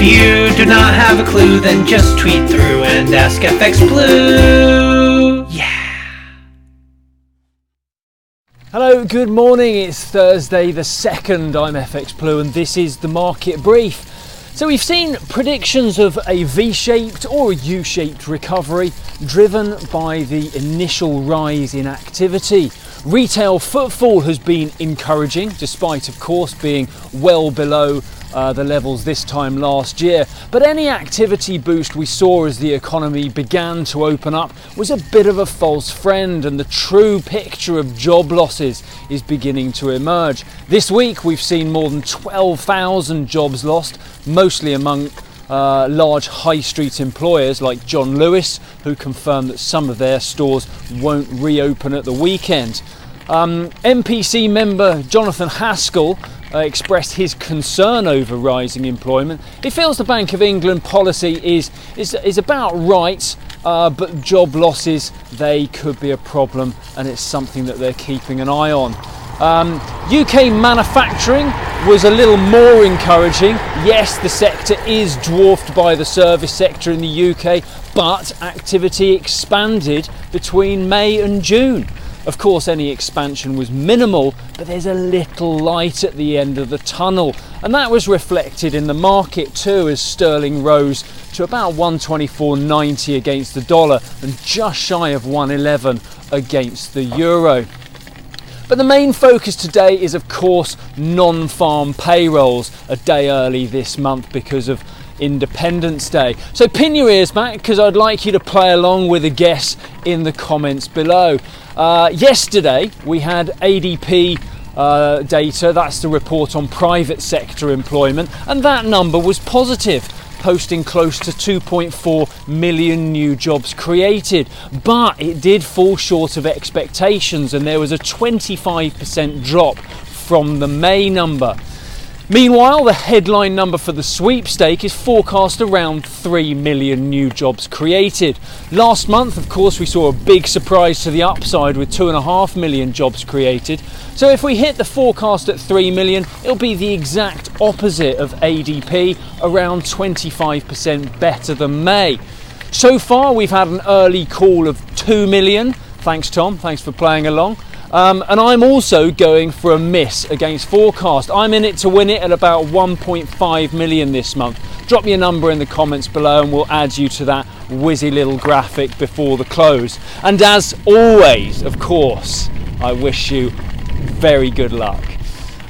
If you do not have a clue, then just tweet through and ask FX Blue. Yeah. Hello, good morning. It's Thursday the 2nd. I'm FX Blue and this is the market brief. So, we've seen predictions of a V shaped or a U shaped recovery driven by the initial rise in activity. Retail footfall has been encouraging, despite, of course, being well below uh, the levels this time last year. But any activity boost we saw as the economy began to open up was a bit of a false friend, and the true picture of job losses is beginning to emerge. This week, we've seen more than 12,000 jobs lost, mostly among uh, large high street employers like John Lewis, who confirmed that some of their stores won't reopen at the weekend. Um, MPC member Jonathan Haskel uh, expressed his concern over rising employment. He feels the Bank of England policy is, is, is about right, uh, but job losses, they could be a problem, and it's something that they're keeping an eye on. Um, UK manufacturing was a little more encouraging. Yes, the sector is dwarfed by the service sector in the UK, but activity expanded between May and June. Of course, any expansion was minimal, but there's a little light at the end of the tunnel, and that was reflected in the market too as sterling rose to about 124.90 against the dollar and just shy of 111 against the euro. But the main focus today is, of course, non farm payrolls a day early this month because of Independence Day. So pin your ears back because I'd like you to play along with a guess in the comments below. Uh, yesterday we had ADP. Uh, data, that's the report on private sector employment, and that number was positive posting close to 2.4 million new jobs created. But it did fall short of expectations, and there was a 25% drop from the May number. Meanwhile, the headline number for the sweepstake is forecast around 3 million new jobs created. Last month, of course, we saw a big surprise to the upside with 2.5 million jobs created. So if we hit the forecast at 3 million, it'll be the exact opposite of ADP, around 25% better than May. So far, we've had an early call of 2 million. Thanks, Tom. Thanks for playing along. Um, and I'm also going for a miss against forecast. I'm in it to win it at about 1.5 million this month. Drop me a number in the comments below and we'll add you to that whizzy little graphic before the close. And as always, of course, I wish you very good luck.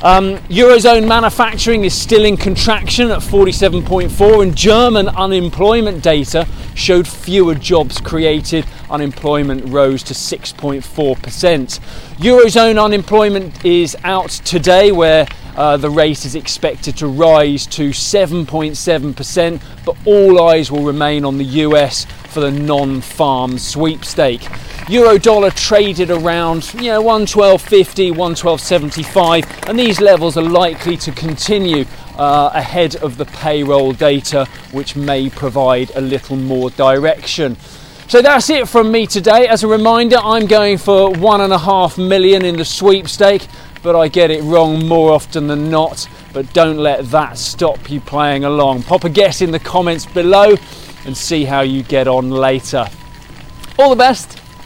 Um, Eurozone manufacturing is still in contraction at 47.4, and German unemployment data showed fewer jobs created. Unemployment rose to 6.4%. Eurozone unemployment is out today, where uh, the rate is expected to rise to 7.7%, but all eyes will remain on the US for the non-farm sweepstake. Euro dollar traded around you know 112.50, 112.75, and these levels are likely to continue uh, ahead of the payroll data, which may provide a little more direction. So that's it from me today. As a reminder, I'm going for one and a half million in the sweepstake, but I get it wrong more often than not. But don't let that stop you playing along. Pop a guess in the comments below and see how you get on later. All the best.